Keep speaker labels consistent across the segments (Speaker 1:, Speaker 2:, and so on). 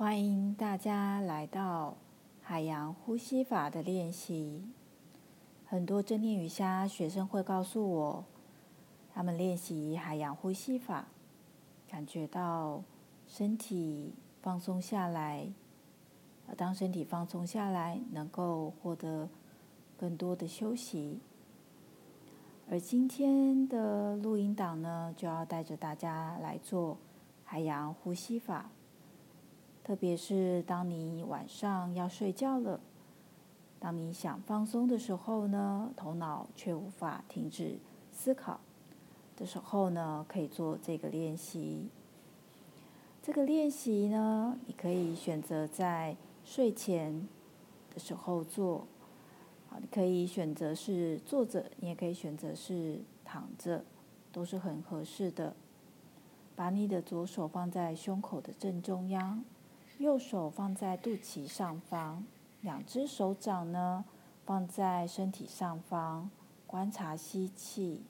Speaker 1: 欢迎大家来到海洋呼吸法的练习。很多正念瑜伽学生会告诉我，他们练习海洋呼吸法，感觉到身体放松下来。当身体放松下来，能够获得更多的休息。而今天的录音档呢，就要带着大家来做海洋呼吸法。特别是当你晚上要睡觉了，当你想放松的时候呢，头脑却无法停止思考的时候呢，可以做这个练习。这个练习呢，你可以选择在睡前的时候做，啊，你可以选择是坐着，你也可以选择是躺着，都是很合适的。把你的左手放在胸口的正中央。右手放在肚脐上方，两只手掌呢放在身体上方，观察吸气，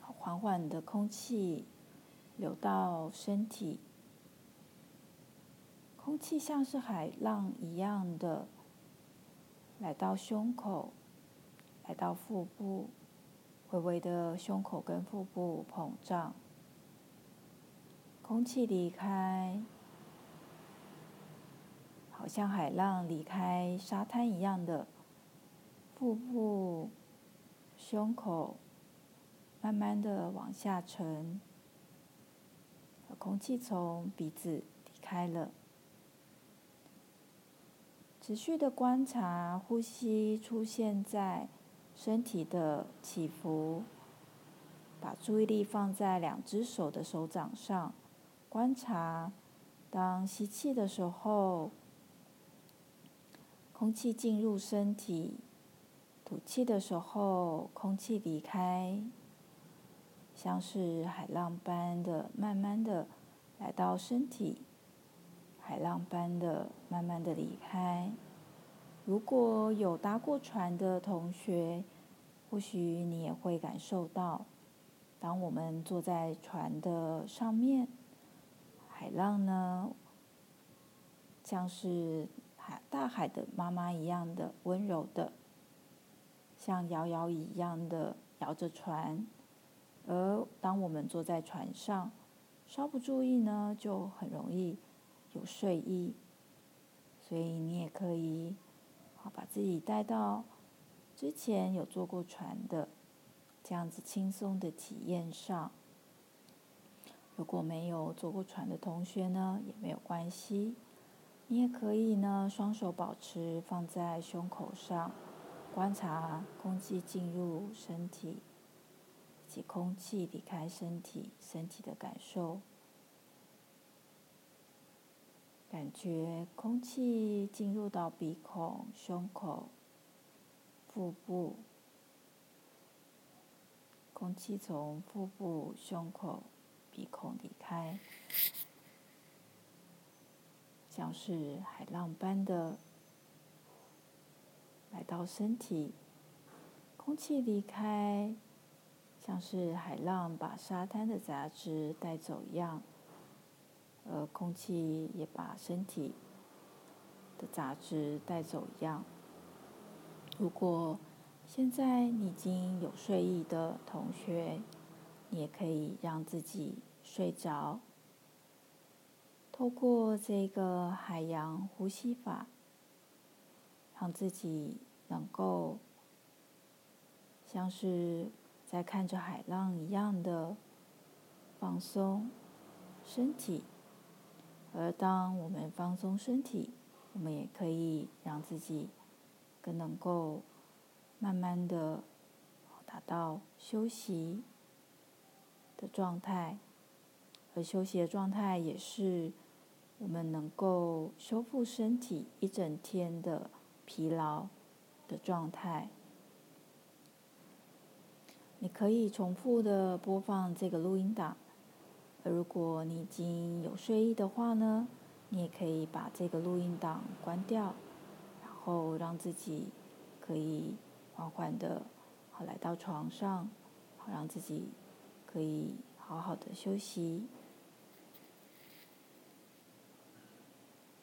Speaker 1: 缓缓的空气流到身体，空气像是海浪一样的来到胸口，来到腹部，微微的胸口跟腹部膨胀。空气离开，好像海浪离开沙滩一样的腹部、胸口，慢慢的往下沉。空气从鼻子离开了，持续的观察呼吸出现在身体的起伏，把注意力放在两只手的手掌上。观察，当吸气的时候，空气进入身体；吐气的时候，空气离开，像是海浪般的慢慢的来到身体，海浪般的慢慢的离开。如果有搭过船的同学，或许你也会感受到，当我们坐在船的上面。海浪呢，像是海大海的妈妈一样的温柔的，像摇摇椅一样的摇着船。而当我们坐在船上，稍不注意呢，就很容易有睡意。所以你也可以好把自己带到之前有坐过船的这样子轻松的体验上。如果没有坐过船的同学呢，也没有关系，你也可以呢，双手保持放在胸口上，观察空气进入身体，及空气离开身体，身体的感受，感觉空气进入到鼻孔、胸口、腹部，空气从腹部、胸口。像是海浪般的来到身体；空气离开，像是海浪把沙滩的杂质带走一样，而空气也把身体的杂质带走一样。如果现在你已经有睡意的同学，你也可以让自己睡着，透过这个海洋呼吸法，让自己能够像是在看着海浪一样的放松身体。而当我们放松身体，我们也可以让自己更能够慢慢的达到休息的状态，而休息的状态也是我们能够修复身体一整天的疲劳的状态。你可以重复的播放这个录音档，而如果你已经有睡意的话呢，你也可以把这个录音档关掉，然后让自己可以缓缓的来到床上，好让自己。可以好好的休息。